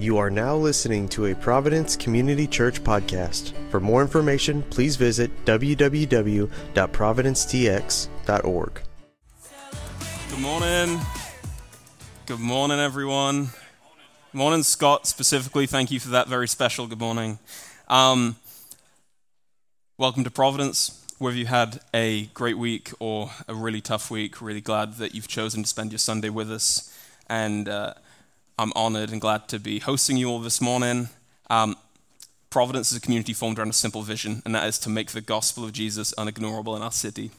You are now listening to a Providence Community Church podcast. For more information, please visit www.providencetx.org. Good morning. Good morning, everyone. Good morning, Scott, specifically. Thank you for that very special good morning. Um, welcome to Providence. Whether you had a great week or a really tough week, really glad that you've chosen to spend your Sunday with us. And uh, I'm honored and glad to be hosting you all this morning. Um, Providence is a community formed around a simple vision, and that is to make the gospel of Jesus unignorable in our city.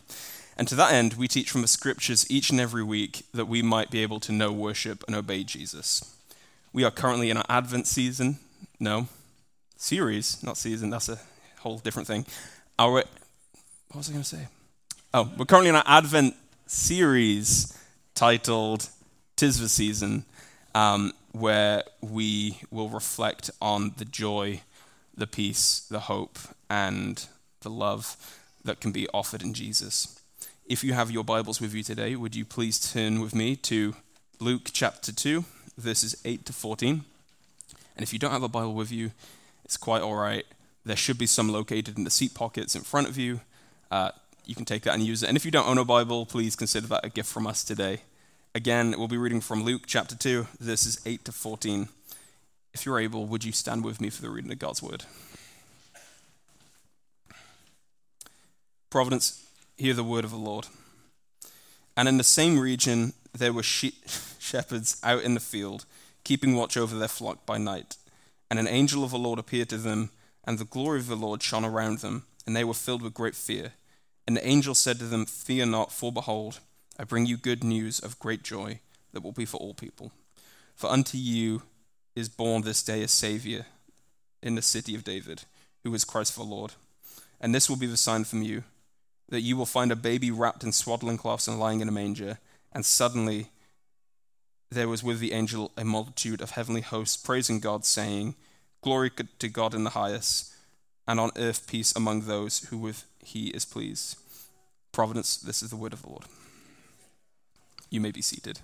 And to that end, we teach from the scriptures each and every week that we might be able to know, worship, and obey Jesus. We are currently in our Advent season. No, series, not season, that's a whole different thing. Our, what was I going to say? Oh, we're currently in our Advent series titled Tis the Season, um, where we will reflect on the joy, the peace, the hope, and the love that can be offered in Jesus. If you have your Bibles with you today, would you please turn with me to Luke chapter 2, verses 8 to 14? And if you don't have a Bible with you, it's quite all right. There should be some located in the seat pockets in front of you. Uh, you can take that and use it. And if you don't own a Bible, please consider that a gift from us today. Again, we'll be reading from Luke chapter 2, verses 8 to 14. If you're able, would you stand with me for the reading of God's word? Providence, hear the word of the Lord. And in the same region, there were she- shepherds out in the field, keeping watch over their flock by night. And an angel of the Lord appeared to them, and the glory of the Lord shone around them, and they were filled with great fear. And the angel said to them, Fear not, for behold, I bring you good news of great joy that will be for all people. For unto you is born this day a Saviour in the city of David, who is Christ the Lord. And this will be the sign from you that you will find a baby wrapped in swaddling cloths and lying in a manger. And suddenly there was with the angel a multitude of heavenly hosts praising God, saying, Glory to God in the highest, and on earth peace among those who with he is pleased. Providence, this is the word of the Lord. You may be seated.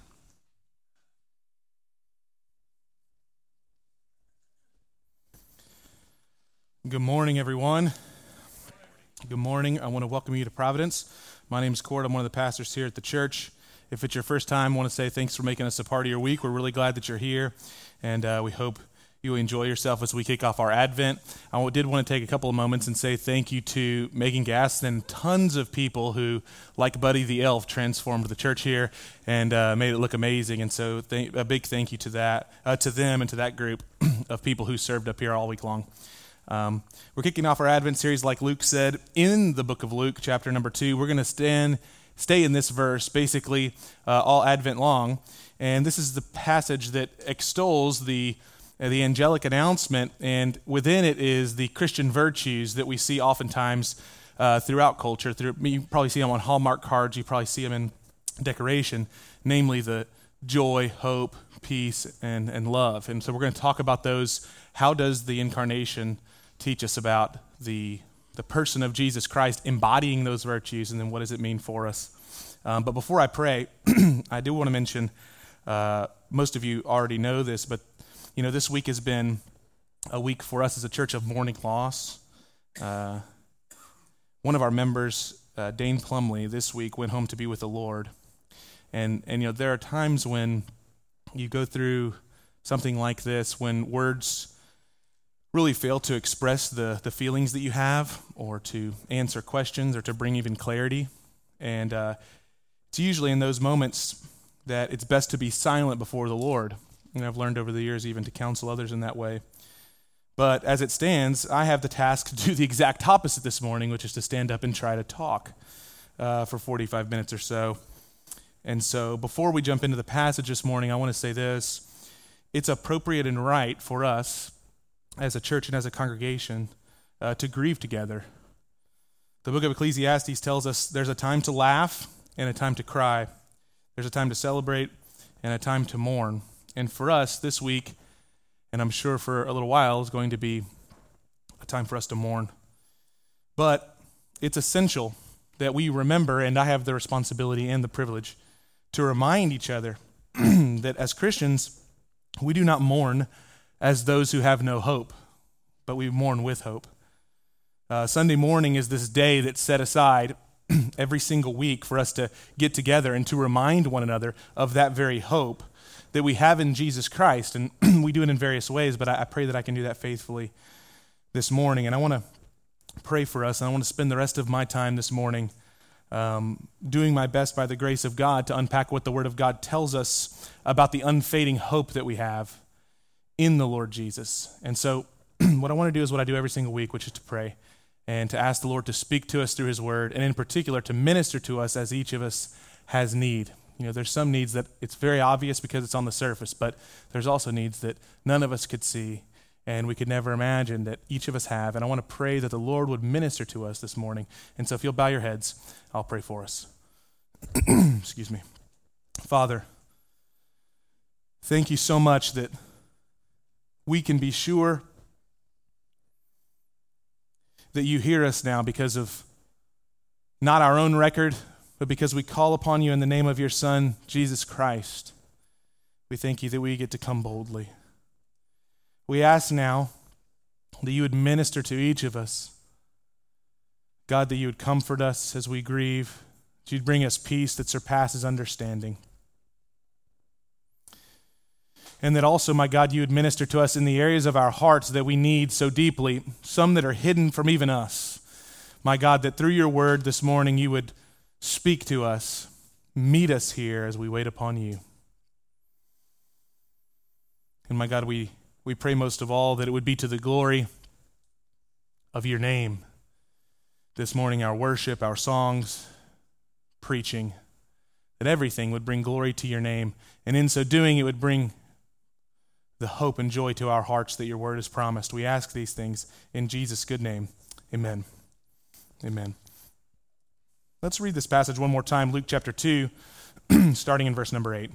Good morning, everyone. Good morning. I want to welcome you to Providence. My name is Kort. I'm one of the pastors here at the church. If it's your first time, I want to say thanks for making us a part of your week. We're really glad that you're here, and uh, we hope you enjoy yourself as we kick off our Advent. I did want to take a couple of moments and say thank you to Megan Gaston and tons of people who, like Buddy the Elf, transformed the church here and uh, made it look amazing. And so, th- a big thank you to that, uh, to them, and to that group of people who served up here all week long. Um, we're kicking off our Advent series, like Luke said, in the book of Luke, chapter number two. We're going to stand, stay in this verse basically uh, all Advent long. And this is the passage that extols the, the angelic announcement, and within it is the Christian virtues that we see oftentimes uh, throughout culture. Through, you probably see them on Hallmark cards, you probably see them in decoration, namely the joy, hope, peace, and, and love. And so we're going to talk about those. How does the incarnation teach us about the, the person of Jesus Christ embodying those virtues, and then what does it mean for us? Um, but before I pray, I do want to mention uh, most of you already know this, but you know this week has been a week for us as a church of mourning loss. Uh, one of our members, uh, Dane Plumley, this week went home to be with the Lord, and and you know there are times when you go through something like this when words really fail to express the, the feelings that you have or to answer questions or to bring even clarity. And uh, it's usually in those moments that it's best to be silent before the Lord. And I've learned over the years even to counsel others in that way. But as it stands, I have the task to do the exact opposite this morning, which is to stand up and try to talk uh, for 45 minutes or so. And so before we jump into the passage this morning, I want to say this. It's appropriate and right for us as a church and as a congregation uh, to grieve together. The book of Ecclesiastes tells us there's a time to laugh and a time to cry, there's a time to celebrate and a time to mourn. And for us this week, and I'm sure for a little while, is going to be a time for us to mourn. But it's essential that we remember, and I have the responsibility and the privilege to remind each other that as Christians, we do not mourn as those who have no hope, but we mourn with hope. Uh, Sunday morning is this day that's set aside every single week for us to get together and to remind one another of that very hope that we have in Jesus Christ. And we do it in various ways, but I, I pray that I can do that faithfully this morning. And I want to pray for us, and I want to spend the rest of my time this morning um, doing my best by the grace of God to unpack what the Word of God tells us about the unfading hope that we have in the Lord Jesus. And so, what I want to do is what I do every single week, which is to pray and to ask the Lord to speak to us through His Word, and in particular to minister to us as each of us has need. You know, there's some needs that it's very obvious because it's on the surface, but there's also needs that none of us could see and we could never imagine that each of us have. And I want to pray that the Lord would minister to us this morning. And so if you'll bow your heads, I'll pray for us. Excuse me. Father, thank you so much that we can be sure that you hear us now because of not our own record, but because we call upon you in the name of your Son, Jesus Christ. We thank you that we get to come boldly. We ask now that you would minister to each of us. God, that you would comfort us as we grieve, that you'd bring us peace that surpasses understanding. And that also, my God, you would minister to us in the areas of our hearts that we need so deeply, some that are hidden from even us. My God, that through your word this morning you would speak to us, meet us here as we wait upon you. And my God, we we pray most of all that it would be to the glory of your name. This morning, our worship, our songs, preaching, that everything would bring glory to your name. And in so doing, it would bring the hope and joy to our hearts that your word has promised. We ask these things in Jesus' good name. Amen. Amen. Let's read this passage one more time, Luke chapter 2, starting in verse number 8.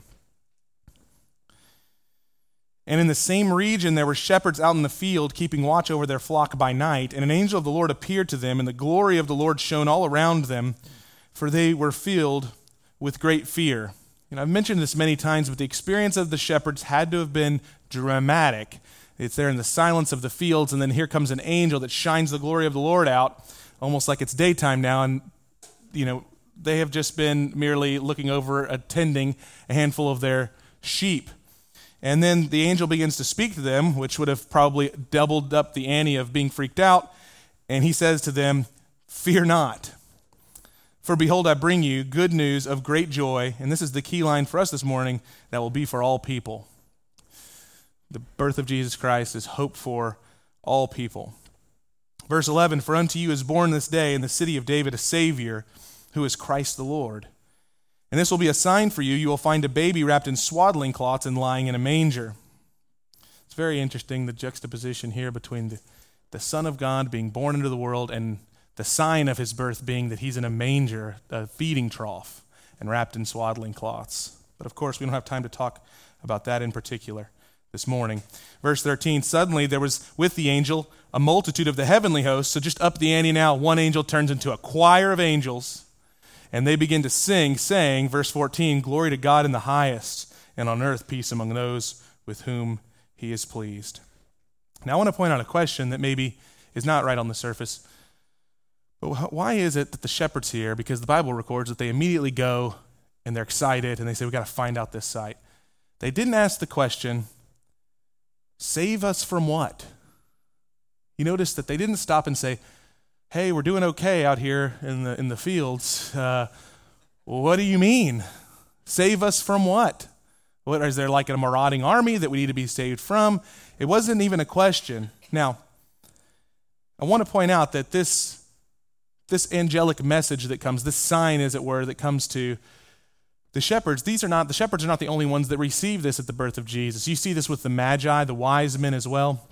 And in the same region there were shepherds out in the field, keeping watch over their flock by night. And an angel of the Lord appeared to them, and the glory of the Lord shone all around them, for they were filled with great fear. And I've mentioned this many times, but the experience of the shepherds had to have been dramatic. It's there in the silence of the fields, and then here comes an angel that shines the glory of the Lord out, almost like it's daytime now. And, you know, they have just been merely looking over, attending a handful of their sheep. And then the angel begins to speak to them, which would have probably doubled up the ante of being freaked out. And he says to them, Fear not. For behold, I bring you good news of great joy. And this is the key line for us this morning that will be for all people. The birth of Jesus Christ is hope for all people. Verse 11 For unto you is born this day in the city of David a Savior, who is Christ the Lord. And this will be a sign for you. You will find a baby wrapped in swaddling cloths and lying in a manger. It's very interesting the juxtaposition here between the, the Son of God being born into the world and the sign of his birth being that he's in a manger, a feeding trough, and wrapped in swaddling cloths. But of course, we don't have time to talk about that in particular this morning. Verse 13 Suddenly there was with the angel a multitude of the heavenly hosts. So just up the ante now, one angel turns into a choir of angels and they begin to sing, saying, verse 14, Glory to God in the highest, and on earth peace among those with whom he is pleased. Now, I want to point out a question that maybe is not right on the surface. But why is it that the shepherds here, because the Bible records that they immediately go and they're excited and they say, We've got to find out this site. They didn't ask the question, Save us from what? You notice that they didn't stop and say, hey, we're doing okay out here in the, in the fields. Uh, what do you mean? Save us from what? What is there like a marauding army that we need to be saved from? It wasn't even a question. Now, I want to point out that this, this angelic message that comes, this sign, as it were, that comes to the shepherds, these are not, the shepherds are not the only ones that receive this at the birth of Jesus. You see this with the Magi, the wise men as well.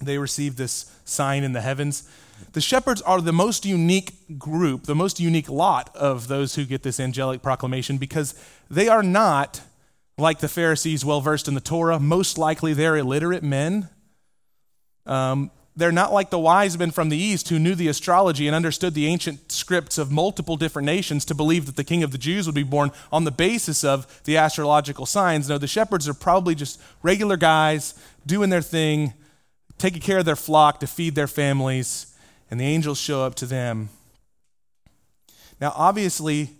They received this sign in the heavens. The shepherds are the most unique group, the most unique lot of those who get this angelic proclamation because they are not like the Pharisees well versed in the Torah. Most likely they're illiterate men. Um, they're not like the wise men from the east who knew the astrology and understood the ancient scripts of multiple different nations to believe that the king of the Jews would be born on the basis of the astrological signs. No, the shepherds are probably just regular guys doing their thing, taking care of their flock to feed their families, and the angels show up to them. Now, obviously,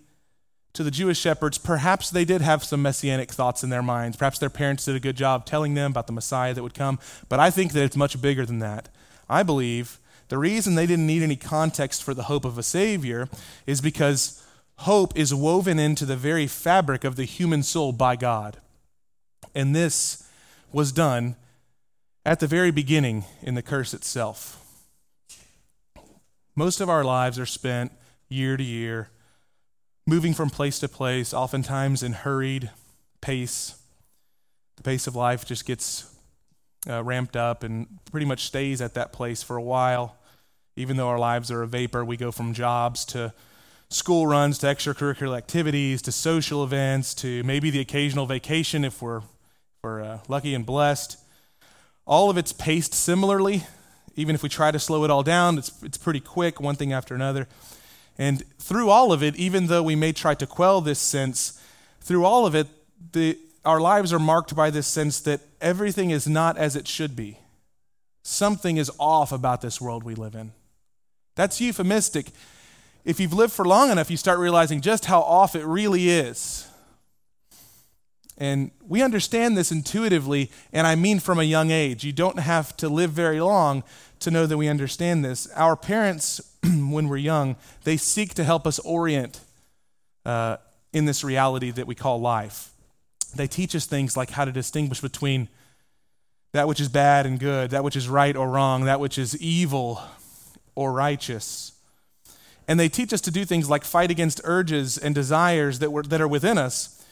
to the Jewish shepherds, perhaps they did have some messianic thoughts in their minds. Perhaps their parents did a good job telling them about the Messiah that would come. But I think that it's much bigger than that. I believe the reason they didn't need any context for the hope of a Savior is because hope is woven into the very fabric of the human soul by God. And this was done at the very beginning in the curse itself. Most of our lives are spent year to year, moving from place to place, oftentimes in hurried pace. The pace of life just gets uh, ramped up and pretty much stays at that place for a while. Even though our lives are a vapor, we go from jobs to school runs to extracurricular activities to social events to maybe the occasional vacation if we're, we're uh, lucky and blessed. All of it's paced similarly. Even if we try to slow it all down, it's, it's pretty quick, one thing after another. And through all of it, even though we may try to quell this sense, through all of it, the, our lives are marked by this sense that everything is not as it should be. Something is off about this world we live in. That's euphemistic. If you've lived for long enough, you start realizing just how off it really is. And we understand this intuitively, and I mean from a young age. You don't have to live very long to know that we understand this. Our parents, when we're young, they seek to help us orient uh, in this reality that we call life they teach us things like how to distinguish between that which is bad and good, that which is right or wrong, that which is evil or righteous. And they teach us to do things like fight against urges and desires that, were, that are within us,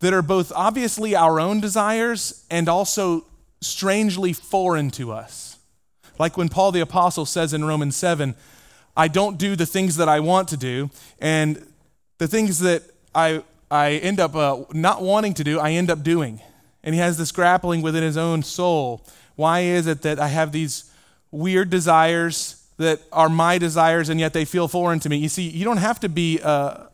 that are both obviously our own desires and also strangely foreign to us. Like when Paul the Apostle says in Romans 7, I don't do the things that I want to do, and the things that I I end up uh, not wanting to do, I end up doing. And he has this grappling within his own soul. Why is it that I have these weird desires that are my desires and yet they feel foreign to me? You see, you don't have to be uh,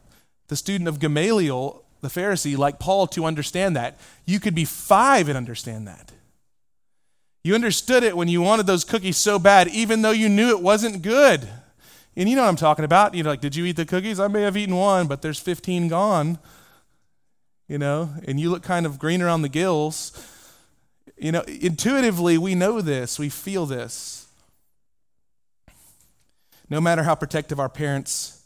the student of Gamaliel, the Pharisee, like Paul to understand that. You could be five and understand that. You understood it when you wanted those cookies so bad, even though you knew it wasn't good. And you know what I'm talking about. You're like, did you eat the cookies? I may have eaten one, but there's 15 gone you know, and you look kind of green around the gills. You know, intuitively, we know this, we feel this. No matter how protective our parents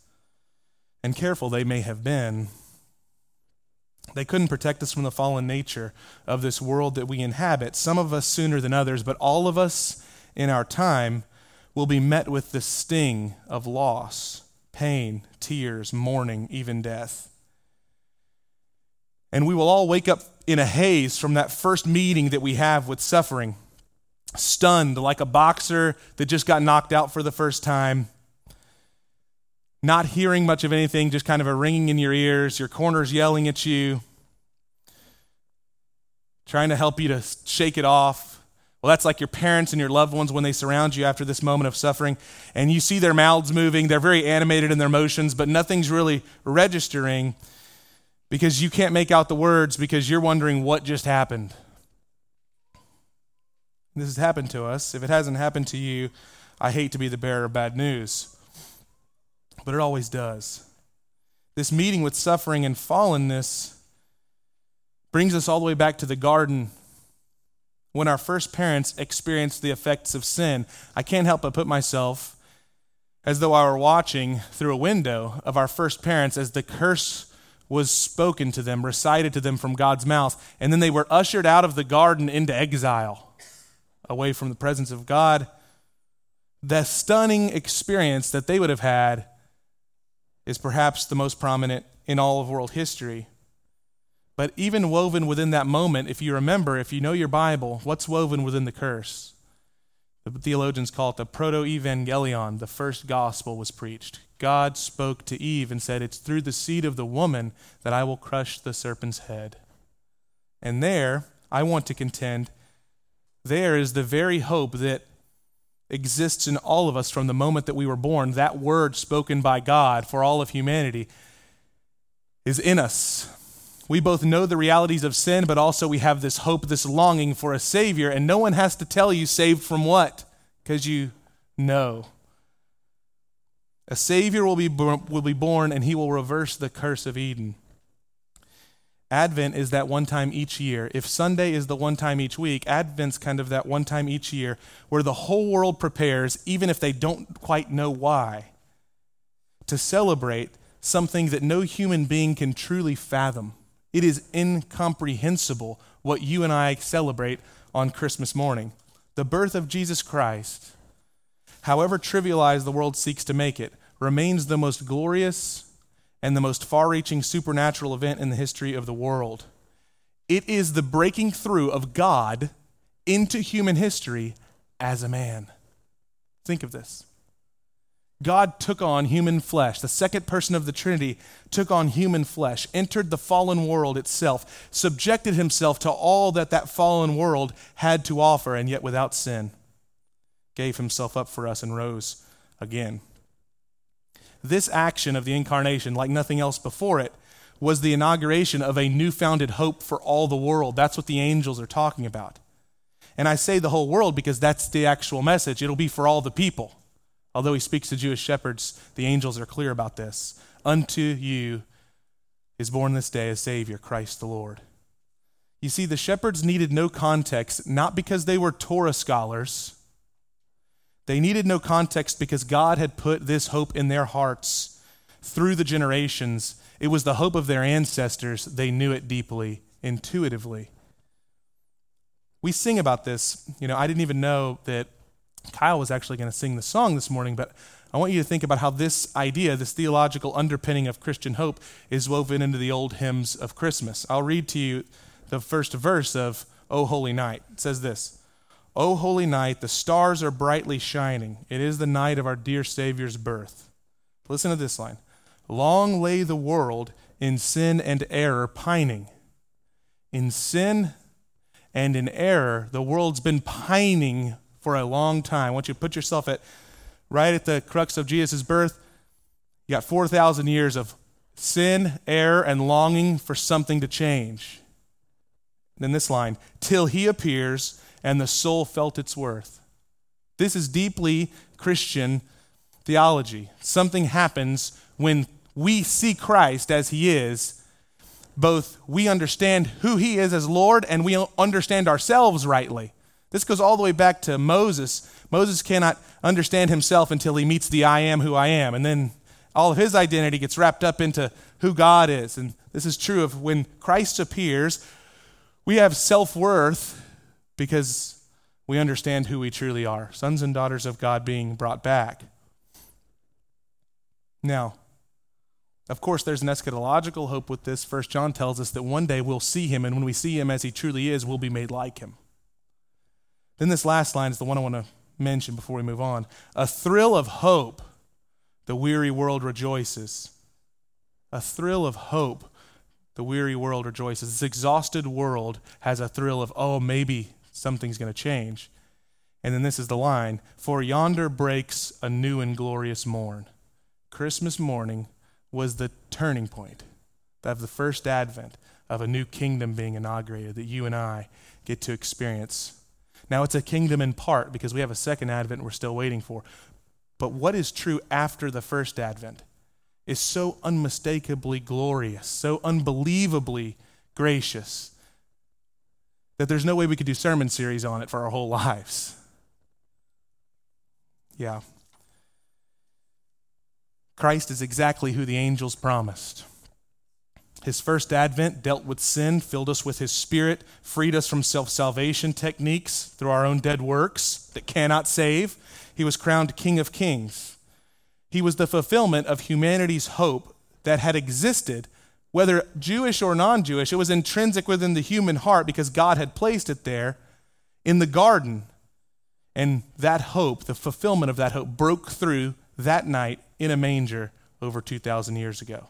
and careful they may have been, they couldn't protect us from the fallen nature of this world that we inhabit. Some of us sooner than others, but all of us in our time will be met with the sting of loss, pain, tears, mourning, even death. And we will all wake up in a haze from that first meeting that we have with suffering, stunned like a boxer that just got knocked out for the first time, not hearing much of anything, just kind of a ringing in your ears, your corners yelling at you, trying to help you to shake it off. Well, that's like your parents and your loved ones when they surround you after this moment of suffering, and you see their mouths moving. They're very animated in their motions, but nothing's really registering because you can't make out the words because you're wondering what just happened. This has happened to us. If it hasn't happened to you, I hate to be the bearer of bad news, but it always does. This meeting with suffering and fallenness brings us all the way back to the garden when our first parents experienced the effects of sin. I can't help but put myself as though I were watching through a window of our first parents as the curse was spoken to them, recited to them from God's mouth, and then they were ushered out of the garden into exile, away from the presence of God. The stunning experience that they would have had is perhaps the most prominent in all of world history. But even woven within that moment, if you remember, if you know your Bible, what's woven within the curse? The theologians call it the protoevangelium, the first gospel was preached. God spoke to Eve and said, It's through the seed of the woman that I will crush the serpent's head. And there, I want to contend, there is the very hope that exists in all of us from the moment that we were born. That word spoken by God for all of humanity is in us. We both know the realities of sin, but also we have this hope, this longing for a Savior. And no one has to tell you, saved from what? Because you know. A Savior will be, will be born, and he will reverse the curse of Eden. Advent is that one time each year. If Sunday is the one time each week, Advent's kind of that one time each year where the whole world prepares, even if they don't quite know why, to celebrate something that no human being can truly fathom. It is incomprehensible what you and I celebrate on Christmas morning the birth of Jesus Christ. However trivialized the world seeks to make it, remains the most glorious and the most far reaching supernatural event in the history of the world. It is the breaking through of God into human history as a man. Think of this. God took on human flesh. The second person of the Trinity took on human flesh, entered the fallen world itself, subjected himself to all that that fallen world had to offer, and yet without sin, gave himself up for us and rose again. This action of the incarnation, like nothing else before it, was the inauguration of a new founded hope for all the world. That's what the angels are talking about. And I say the whole world because that's the actual message. It'll be for all the people. Although he speaks to Jewish shepherds, the angels are clear about this. Unto you is born this day a Savior, Christ the Lord. You see, the shepherds needed no context, not because they were Torah scholars they needed no context because God had put this hope in their hearts through the generations. It was the hope of their ancestors. They knew it deeply, intuitively. We sing about this. You know, I didn't even know that Kyle was actually going to sing the song this morning, but I want you to think about how this idea, this theological underpinning of Christian hope, is woven into the old hymns of Christmas. I'll read to you the first verse of O Holy Night. It says this O holy night, the stars are brightly shining. It is the night of our dear Savior's birth. Listen to this line Long lay the world in sin and error pining. In sin and in error, the world's been pining for a long time. Once you put yourself at right at the crux of Jesus' birth. You got 4,000 years of sin, error, and longing for something to change. then this line, till he appears and the soul felt its worth. This is deeply Christian theology. Something happens when we see Christ as he is. Both we understand who he is as Lord and we understand ourselves rightly. This goes all the way back to Moses. Moses cannot understand himself until he meets the I am who I am. And then all of his identity gets wrapped up into who God is. And this is true of when Christ appears, we have self worth because we understand who we truly are sons and daughters of God being brought back. Now, of course, there's an eschatological hope with this. First John tells us that one day we'll see him, and when we see him as he truly is, we'll be made like him. Then this last line is the one I want to mention before we move on. A thrill of hope, the weary world rejoices. A thrill of hope, the weary world rejoices. This exhausted world has a thrill of, oh, maybe something's going to change. And then this is the line For yonder breaks a new and glorious morn. Christmas morning was the turning point of the first advent of a new kingdom being inaugurated that you and I get to experience. Now, it's a kingdom in part because we have a second advent we're still waiting for. But what is true after the first advent is so unmistakably glorious, so unbelievably gracious that there's no way we could do sermon series on it for our whole lives. Yeah. Christ is exactly who the angels promised. His first advent dealt with sin, filled us with his spirit, freed us from self salvation techniques through our own dead works that cannot save. He was crowned King of Kings. He was the fulfillment of humanity's hope that had existed whether Jewish or non Jewish, it was intrinsic within the human heart because God had placed it there in the garden. And that hope, the fulfillment of that hope, broke through that night in a manger over 2,000 years ago.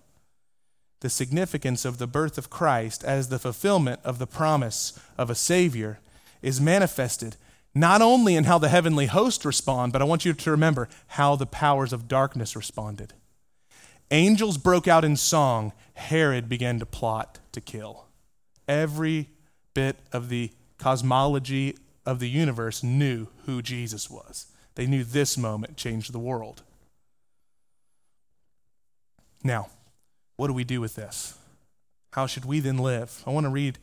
The significance of the birth of Christ as the fulfillment of the promise of a Savior is manifested not only in how the heavenly host respond, but I want you to remember how the powers of darkness responded. Angels broke out in song. Herod began to plot to kill. Every bit of the cosmology of the universe knew who Jesus was. They knew this moment changed the world. Now, what do we do with this? How should we then live? I want to read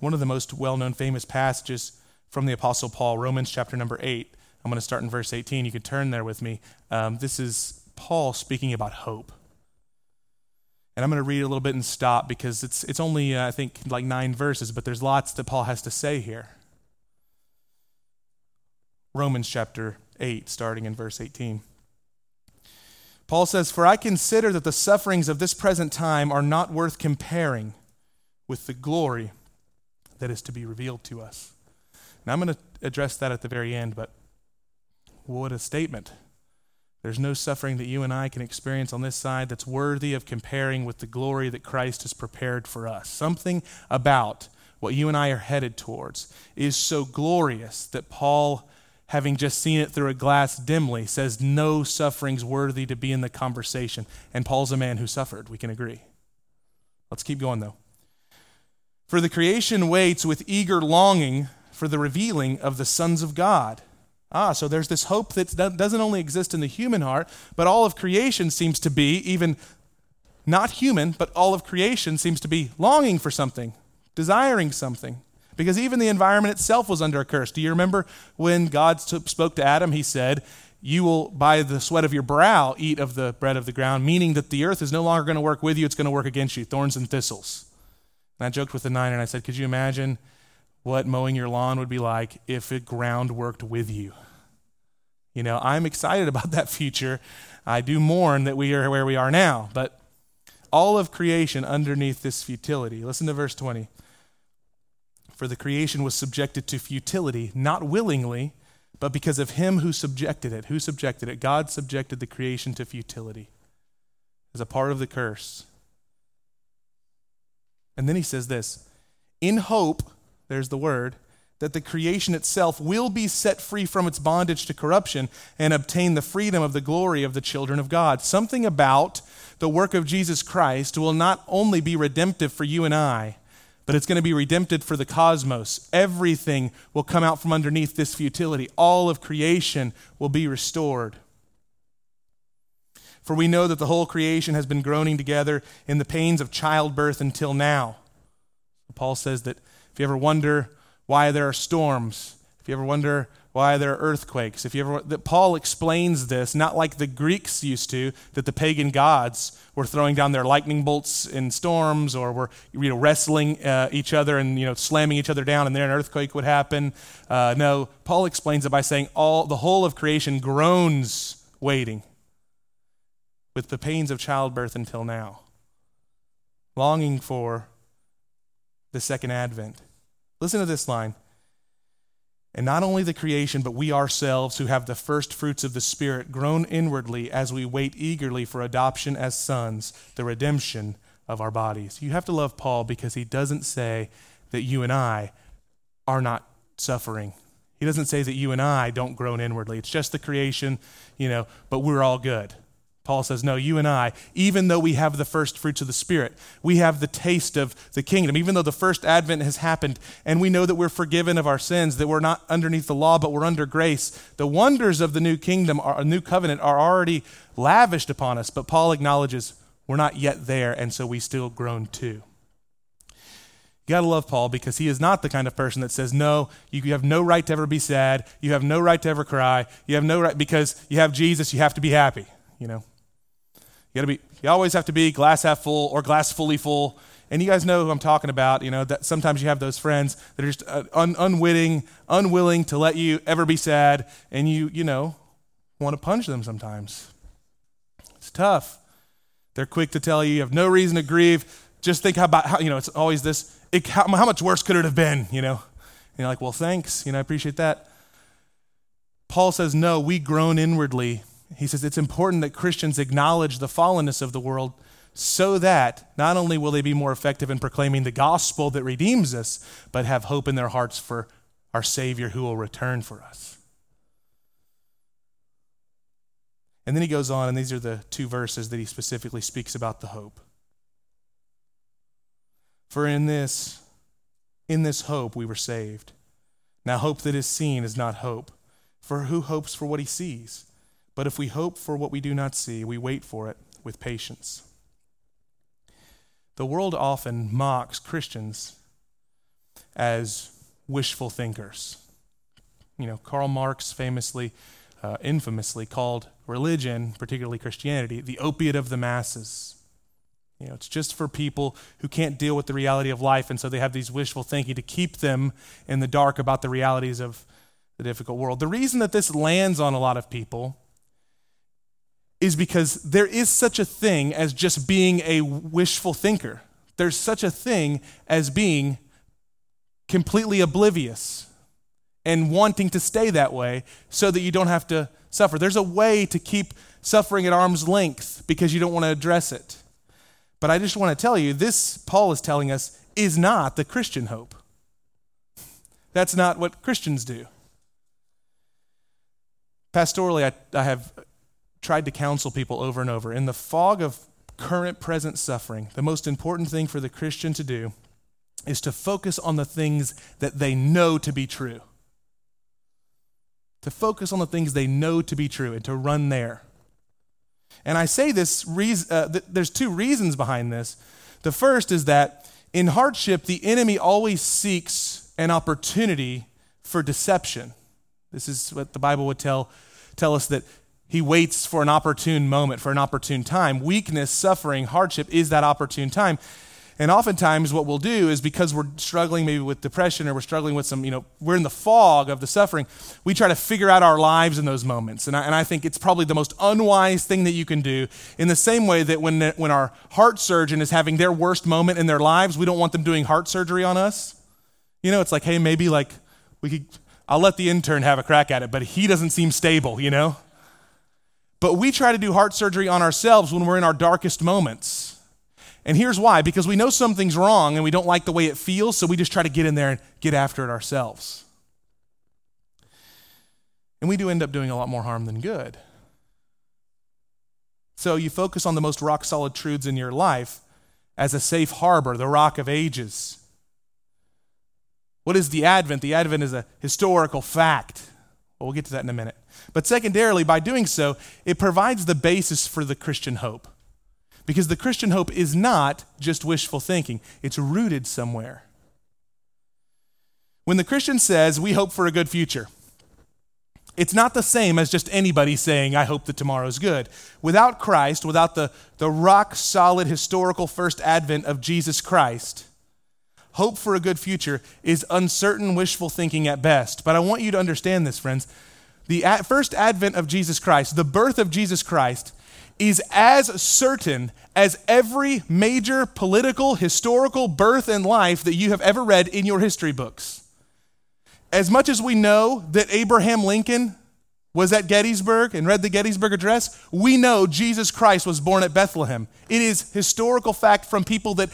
one of the most well known famous passages from the Apostle Paul, Romans chapter number 8. I'm going to start in verse 18. You can turn there with me. Um, this is Paul speaking about hope. And I'm going to read a little bit and stop because it's, it's only, uh, I think, like nine verses, but there's lots that Paul has to say here. Romans chapter 8, starting in verse 18. Paul says, For I consider that the sufferings of this present time are not worth comparing with the glory that is to be revealed to us. Now, I'm going to address that at the very end, but what a statement. There's no suffering that you and I can experience on this side that's worthy of comparing with the glory that Christ has prepared for us. Something about what you and I are headed towards is so glorious that Paul, having just seen it through a glass dimly, says no suffering's worthy to be in the conversation. And Paul's a man who suffered. We can agree. Let's keep going, though. For the creation waits with eager longing for the revealing of the sons of God. Ah, so there's this hope that doesn't only exist in the human heart, but all of creation seems to be, even not human, but all of creation seems to be longing for something, desiring something. Because even the environment itself was under a curse. Do you remember when God spoke to Adam? He said, You will, by the sweat of your brow, eat of the bread of the ground, meaning that the earth is no longer going to work with you, it's going to work against you, thorns and thistles. And I joked with the nine and I said, Could you imagine what mowing your lawn would be like if the ground worked with you? You know, I'm excited about that future. I do mourn that we are where we are now, but all of creation underneath this futility. Listen to verse 20. For the creation was subjected to futility, not willingly, but because of him who subjected it. Who subjected it? God subjected the creation to futility as a part of the curse. And then he says this In hope, there's the word, that the creation itself will be set free from its bondage to corruption and obtain the freedom of the glory of the children of God. Something about the work of Jesus Christ will not only be redemptive for you and I, but it's going to be redemptive for the cosmos. Everything will come out from underneath this futility. All of creation will be restored. For we know that the whole creation has been groaning together in the pains of childbirth until now. Paul says that if you ever wonder why there are storms, if you ever wonder why there are earthquakes, if you ever that Paul explains this not like the Greeks used to, that the pagan gods were throwing down their lightning bolts in storms or were you know wrestling uh, each other and you know slamming each other down and then an earthquake would happen. Uh, no, Paul explains it by saying all the whole of creation groans waiting with the pains of childbirth until now, longing for the second advent. Listen to this line. And not only the creation, but we ourselves who have the first fruits of the Spirit groan inwardly as we wait eagerly for adoption as sons, the redemption of our bodies. You have to love Paul because he doesn't say that you and I are not suffering. He doesn't say that you and I don't groan inwardly. It's just the creation, you know, but we're all good. Paul says, No, you and I, even though we have the first fruits of the Spirit, we have the taste of the kingdom, even though the first advent has happened, and we know that we're forgiven of our sins, that we're not underneath the law, but we're under grace. The wonders of the new kingdom, our new covenant, are already lavished upon us, but Paul acknowledges we're not yet there, and so we still groan too. You got to love Paul because he is not the kind of person that says, No, you have no right to ever be sad. You have no right to ever cry. You have no right, because you have Jesus, you have to be happy, you know? You got to be. You always have to be glass half full or glass fully full. And you guys know who I'm talking about. You know that sometimes you have those friends that are just uh, un- unwitting, unwilling to let you ever be sad, and you, you know, want to punch them sometimes. It's tough. They're quick to tell you you have no reason to grieve. Just think about how you know it's always this. It, how, how much worse could it have been? You know, and you're like, well, thanks. You know, I appreciate that. Paul says, no, we groan inwardly he says it's important that Christians acknowledge the fallenness of the world so that not only will they be more effective in proclaiming the gospel that redeems us, but have hope in their hearts for our Savior who will return for us. And then he goes on, and these are the two verses that he specifically speaks about the hope. For in this, in this hope we were saved. Now, hope that is seen is not hope. For who hopes for what he sees? But if we hope for what we do not see, we wait for it with patience. The world often mocks Christians as wishful thinkers. You know, Karl Marx famously, uh, infamously called religion, particularly Christianity, the opiate of the masses. You know, it's just for people who can't deal with the reality of life, and so they have these wishful thinking to keep them in the dark about the realities of the difficult world. The reason that this lands on a lot of people is because there is such a thing as just being a wishful thinker. There's such a thing as being completely oblivious and wanting to stay that way so that you don't have to suffer. There's a way to keep suffering at arm's length because you don't want to address it. But I just want to tell you this, Paul is telling us, is not the Christian hope. That's not what Christians do. Pastorally, I, I have tried to counsel people over and over. In the fog of current present suffering, the most important thing for the Christian to do is to focus on the things that they know to be true. To focus on the things they know to be true and to run there. And I say this, uh, th- there's two reasons behind this. The first is that in hardship, the enemy always seeks an opportunity for deception. This is what the Bible would tell, tell us that he waits for an opportune moment, for an opportune time. Weakness, suffering, hardship is that opportune time. And oftentimes, what we'll do is because we're struggling maybe with depression or we're struggling with some, you know, we're in the fog of the suffering, we try to figure out our lives in those moments. And I, and I think it's probably the most unwise thing that you can do, in the same way that when, when our heart surgeon is having their worst moment in their lives, we don't want them doing heart surgery on us. You know, it's like, hey, maybe like we could, I'll let the intern have a crack at it, but he doesn't seem stable, you know? But we try to do heart surgery on ourselves when we're in our darkest moments. And here's why because we know something's wrong and we don't like the way it feels, so we just try to get in there and get after it ourselves. And we do end up doing a lot more harm than good. So you focus on the most rock solid truths in your life as a safe harbor, the rock of ages. What is the Advent? The Advent is a historical fact. Well, we'll get to that in a minute. But secondarily, by doing so, it provides the basis for the Christian hope. Because the Christian hope is not just wishful thinking, it's rooted somewhere. When the Christian says, We hope for a good future, it's not the same as just anybody saying, I hope that tomorrow's good. Without Christ, without the, the rock solid historical first advent of Jesus Christ, hope for a good future is uncertain, wishful thinking at best. But I want you to understand this, friends. The first advent of Jesus Christ, the birth of Jesus Christ, is as certain as every major political, historical birth and life that you have ever read in your history books. As much as we know that Abraham Lincoln was at Gettysburg and read the Gettysburg Address, we know Jesus Christ was born at Bethlehem. It is historical fact from people that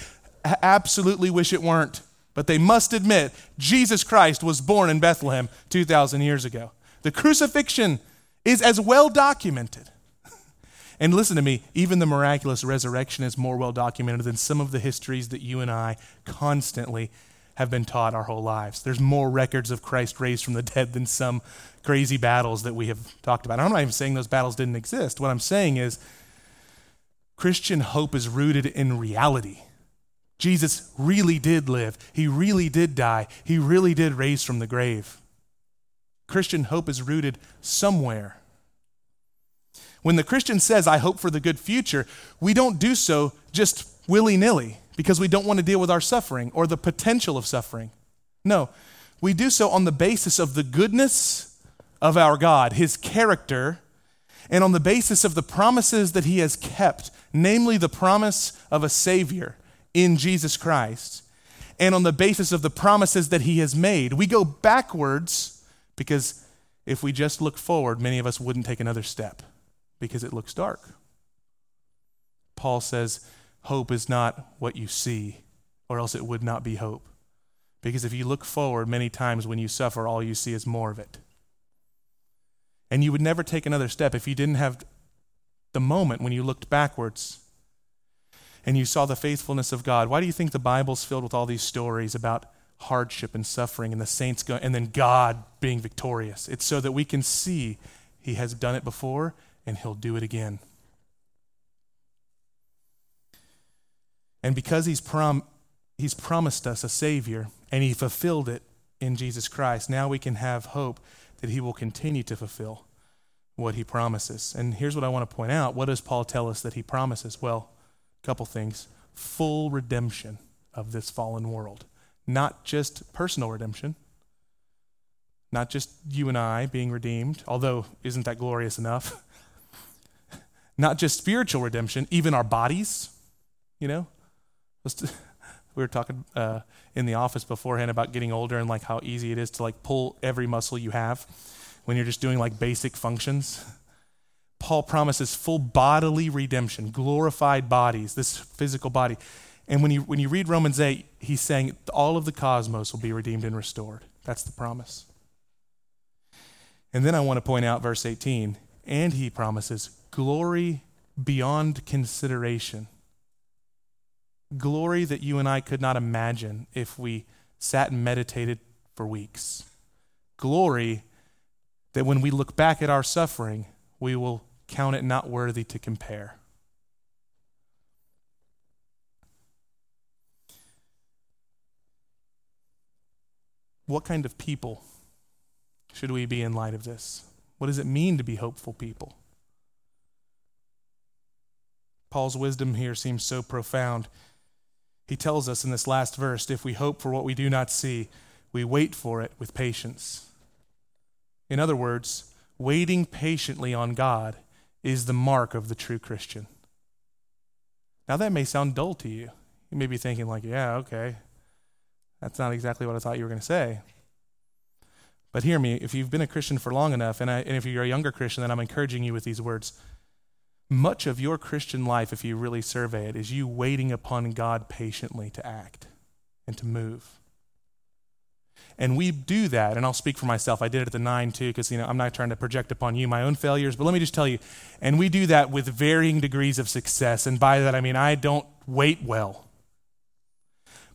absolutely wish it weren't, but they must admit Jesus Christ was born in Bethlehem 2,000 years ago. The crucifixion is as well documented and listen to me, even the miraculous resurrection is more well documented than some of the histories that you and I constantly have been taught our whole lives. There's more records of Christ raised from the dead than some crazy battles that we have talked about. I'm not even saying those battles didn't exist. What I'm saying is Christian hope is rooted in reality. Jesus really did live, he really did die, he really did raise from the grave. Christian hope is rooted somewhere. When the Christian says, I hope for the good future, we don't do so just willy nilly because we don't want to deal with our suffering or the potential of suffering. No, we do so on the basis of the goodness of our God, His character, and on the basis of the promises that He has kept, namely the promise of a Savior in Jesus Christ, and on the basis of the promises that He has made. We go backwards because if we just look forward, many of us wouldn't take another step because it looks dark. Paul says, Hope is not what you see, or else it would not be hope. Because if you look forward, many times when you suffer, all you see is more of it. And you would never take another step if you didn't have the moment when you looked backwards and you saw the faithfulness of God. Why do you think the Bible's filled with all these stories about hardship and suffering and the saints going and then God being victorious? It's so that we can see he has done it before and he'll do it again. And because he's prom he's promised us a savior and he fulfilled it in Jesus Christ, now we can have hope that he will continue to fulfill what he promises. And here's what I want to point out. What does Paul tell us that he promises? Well, a couple things. Full redemption of this fallen world. Not just personal redemption, not just you and I being redeemed, although isn't that glorious enough? not just spiritual redemption, even our bodies, you know? we were talking uh, in the office beforehand about getting older and like how easy it is to like pull every muscle you have when you're just doing like basic functions. Paul promises full bodily redemption, glorified bodies, this physical body. And when you, when you read Romans 8, he's saying all of the cosmos will be redeemed and restored. That's the promise. And then I want to point out verse 18, and he promises glory beyond consideration. Glory that you and I could not imagine if we sat and meditated for weeks. Glory that when we look back at our suffering, we will count it not worthy to compare. What kind of people should we be in light of this? What does it mean to be hopeful people? Paul's wisdom here seems so profound. He tells us in this last verse if we hope for what we do not see, we wait for it with patience. In other words, waiting patiently on God is the mark of the true Christian. Now, that may sound dull to you. You may be thinking, like, yeah, okay. That's not exactly what I thought you were going to say. But hear me, if you've been a Christian for long enough, and, I, and if you're a younger Christian, then I'm encouraging you with these words. Much of your Christian life, if you really survey it, is you waiting upon God patiently to act and to move. And we do that, and I'll speak for myself. I did it at the nine too, because you know I'm not trying to project upon you my own failures, but let me just tell you, and we do that with varying degrees of success. And by that I mean I don't wait well.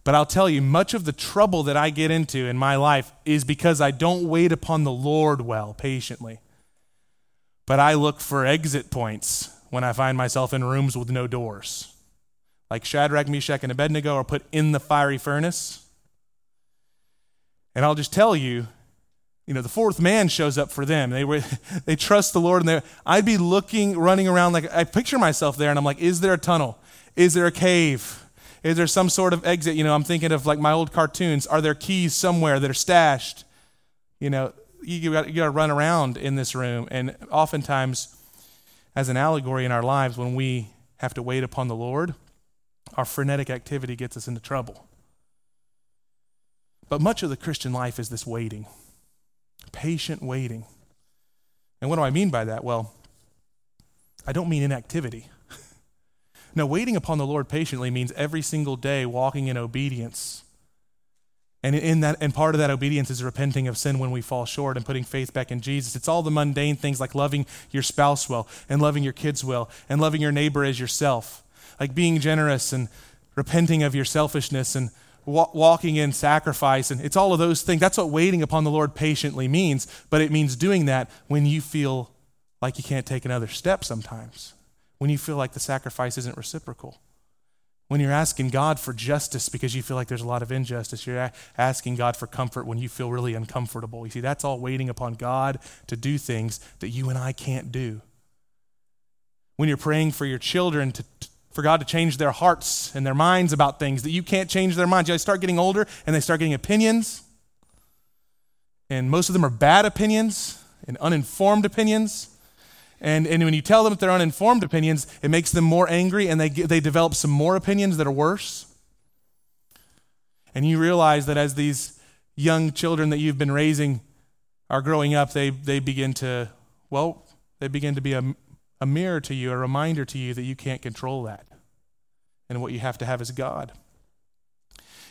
But I'll tell you, much of the trouble that I get into in my life is because I don't wait upon the Lord well, patiently. But I look for exit points when I find myself in rooms with no doors. Like Shadrach, Meshach, and Abednego are put in the fiery furnace. And I'll just tell you, you know, the fourth man shows up for them. They were, they trust the Lord, and they, I'd be looking, running around like I picture myself there, and I'm like, is there a tunnel? Is there a cave? Is there some sort of exit? You know, I'm thinking of like my old cartoons. Are there keys somewhere that are stashed? You know, you got, you got to run around in this room, and oftentimes, as an allegory in our lives, when we have to wait upon the Lord, our frenetic activity gets us into trouble. But much of the Christian life is this waiting, patient waiting. And what do I mean by that? Well, I don't mean inactivity. No, waiting upon the Lord patiently means every single day walking in obedience. And in that and part of that obedience is repenting of sin when we fall short and putting faith back in Jesus. It's all the mundane things like loving your spouse well and loving your kids well and loving your neighbor as yourself. Like being generous and repenting of your selfishness and walking in sacrifice, and it's all of those things. That's what waiting upon the Lord patiently means, but it means doing that when you feel like you can't take another step sometimes, when you feel like the sacrifice isn't reciprocal. When you're asking God for justice because you feel like there's a lot of injustice, you're asking God for comfort when you feel really uncomfortable. You see, that's all waiting upon God to do things that you and I can't do. When you're praying for your children to, for God to change their hearts and their minds about things that you can't change their minds. They start getting older and they start getting opinions. And most of them are bad opinions and uninformed opinions. And, and when you tell them that they're uninformed opinions, it makes them more angry and they, they develop some more opinions that are worse. And you realize that as these young children that you've been raising are growing up, they, they begin to, well, they begin to be a, a mirror to you, a reminder to you that you can't control that. And what you have to have is God.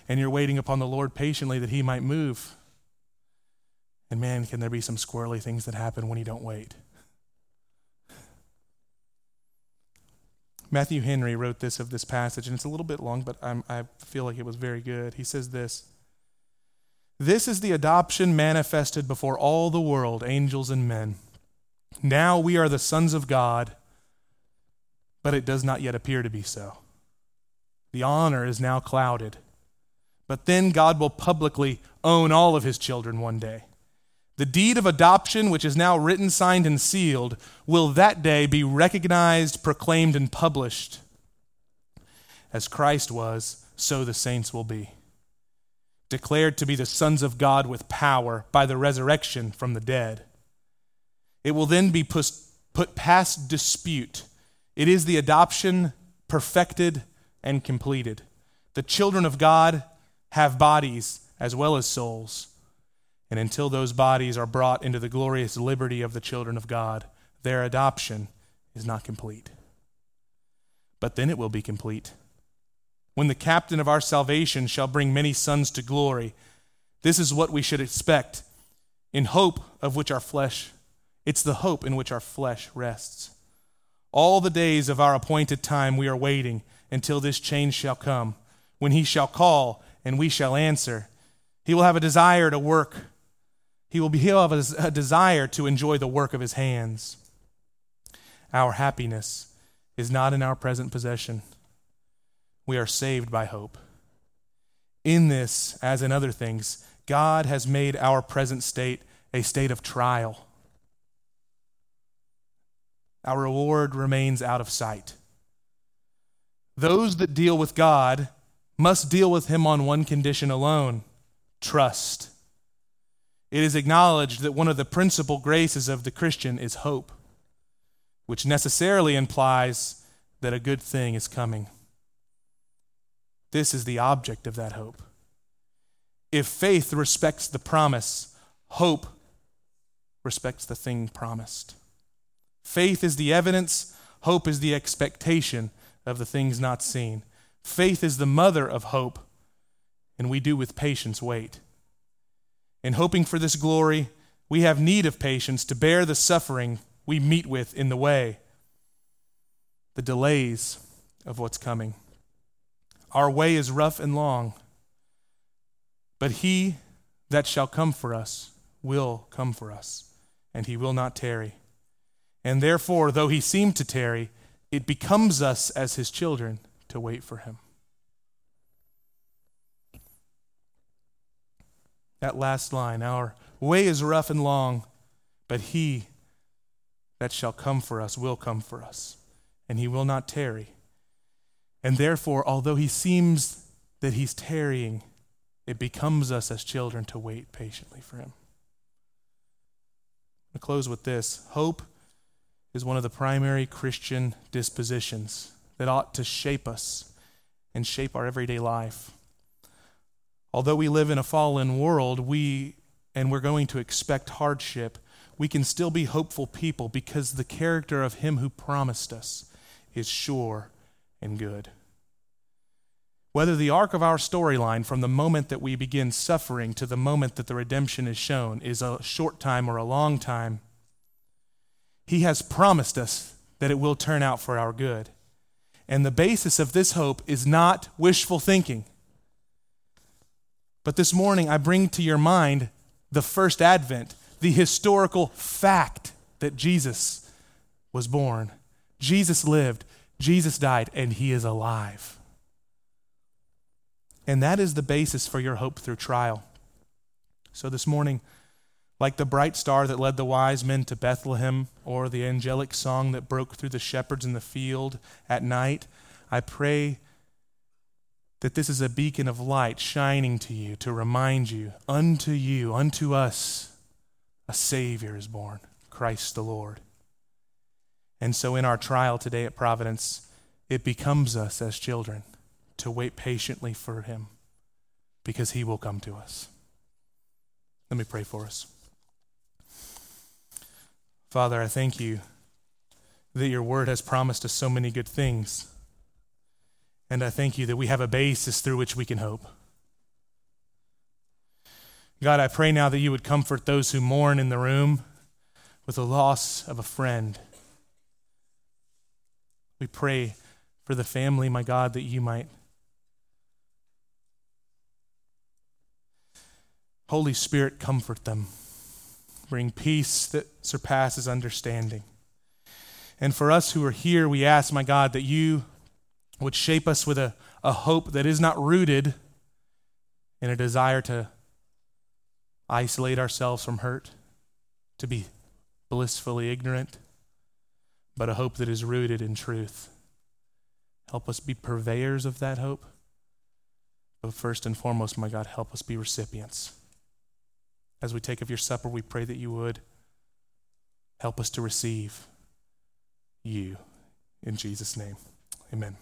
and you're waiting upon the Lord patiently that He might move. And man, can there be some squirrely things that happen when you don't wait? Matthew Henry wrote this of this passage, and it's a little bit long, but I'm, i feel like it was very good. He says this This is the adoption manifested before all the world, angels and men. Now we are the sons of God, but it does not yet appear to be so. The honor is now clouded. But then God will publicly own all of his children one day. The deed of adoption, which is now written, signed, and sealed, will that day be recognized, proclaimed, and published. As Christ was, so the saints will be. Declared to be the sons of God with power by the resurrection from the dead. It will then be put past dispute. It is the adoption perfected and completed. The children of God have bodies as well as souls. And until those bodies are brought into the glorious liberty of the children of God, their adoption is not complete. But then it will be complete. When the captain of our salvation shall bring many sons to glory, this is what we should expect, in hope of which our flesh, it's the hope in which our flesh rests. All the days of our appointed time we are waiting until this change shall come, when he shall call and we shall answer. He will have a desire to work he will, be, he'll have a, a desire to enjoy the work of his hands. Our happiness is not in our present possession. We are saved by hope. In this, as in other things, God has made our present state a state of trial. Our reward remains out of sight. Those that deal with God must deal with Him on one condition alone trust. It is acknowledged that one of the principal graces of the Christian is hope, which necessarily implies that a good thing is coming. This is the object of that hope. If faith respects the promise, hope respects the thing promised. Faith is the evidence, hope is the expectation of the things not seen. Faith is the mother of hope, and we do with patience wait. In hoping for this glory, we have need of patience to bear the suffering we meet with in the way, the delays of what's coming. Our way is rough and long, but he that shall come for us will come for us, and he will not tarry. And therefore, though he seem to tarry, it becomes us as his children to wait for him. That last line Our way is rough and long, but he that shall come for us will come for us, and he will not tarry. And therefore, although he seems that he's tarrying, it becomes us as children to wait patiently for him. To close with this hope is one of the primary Christian dispositions that ought to shape us and shape our everyday life. Although we live in a fallen world, we and we're going to expect hardship, we can still be hopeful people because the character of him who promised us is sure and good. Whether the arc of our storyline from the moment that we begin suffering to the moment that the redemption is shown is a short time or a long time, he has promised us that it will turn out for our good. And the basis of this hope is not wishful thinking. But this morning, I bring to your mind the first advent, the historical fact that Jesus was born. Jesus lived, Jesus died, and he is alive. And that is the basis for your hope through trial. So this morning, like the bright star that led the wise men to Bethlehem, or the angelic song that broke through the shepherds in the field at night, I pray that this is a beacon of light shining to you to remind you, unto you, unto us, a Savior is born, Christ the Lord. And so in our trial today at Providence, it becomes us as children to wait patiently for Him because He will come to us. Let me pray for us. Father, I thank you that your word has promised us so many good things. And I thank you that we have a basis through which we can hope. God, I pray now that you would comfort those who mourn in the room with the loss of a friend. We pray for the family, my God, that you might. Holy Spirit, comfort them. Bring peace that surpasses understanding. And for us who are here, we ask, my God, that you would shape us with a, a hope that is not rooted in a desire to isolate ourselves from hurt, to be blissfully ignorant, but a hope that is rooted in truth. Help us be purveyors of that hope. But first and foremost, my God, help us be recipients. As we take of your supper, we pray that you would help us to receive you. In Jesus' name, amen.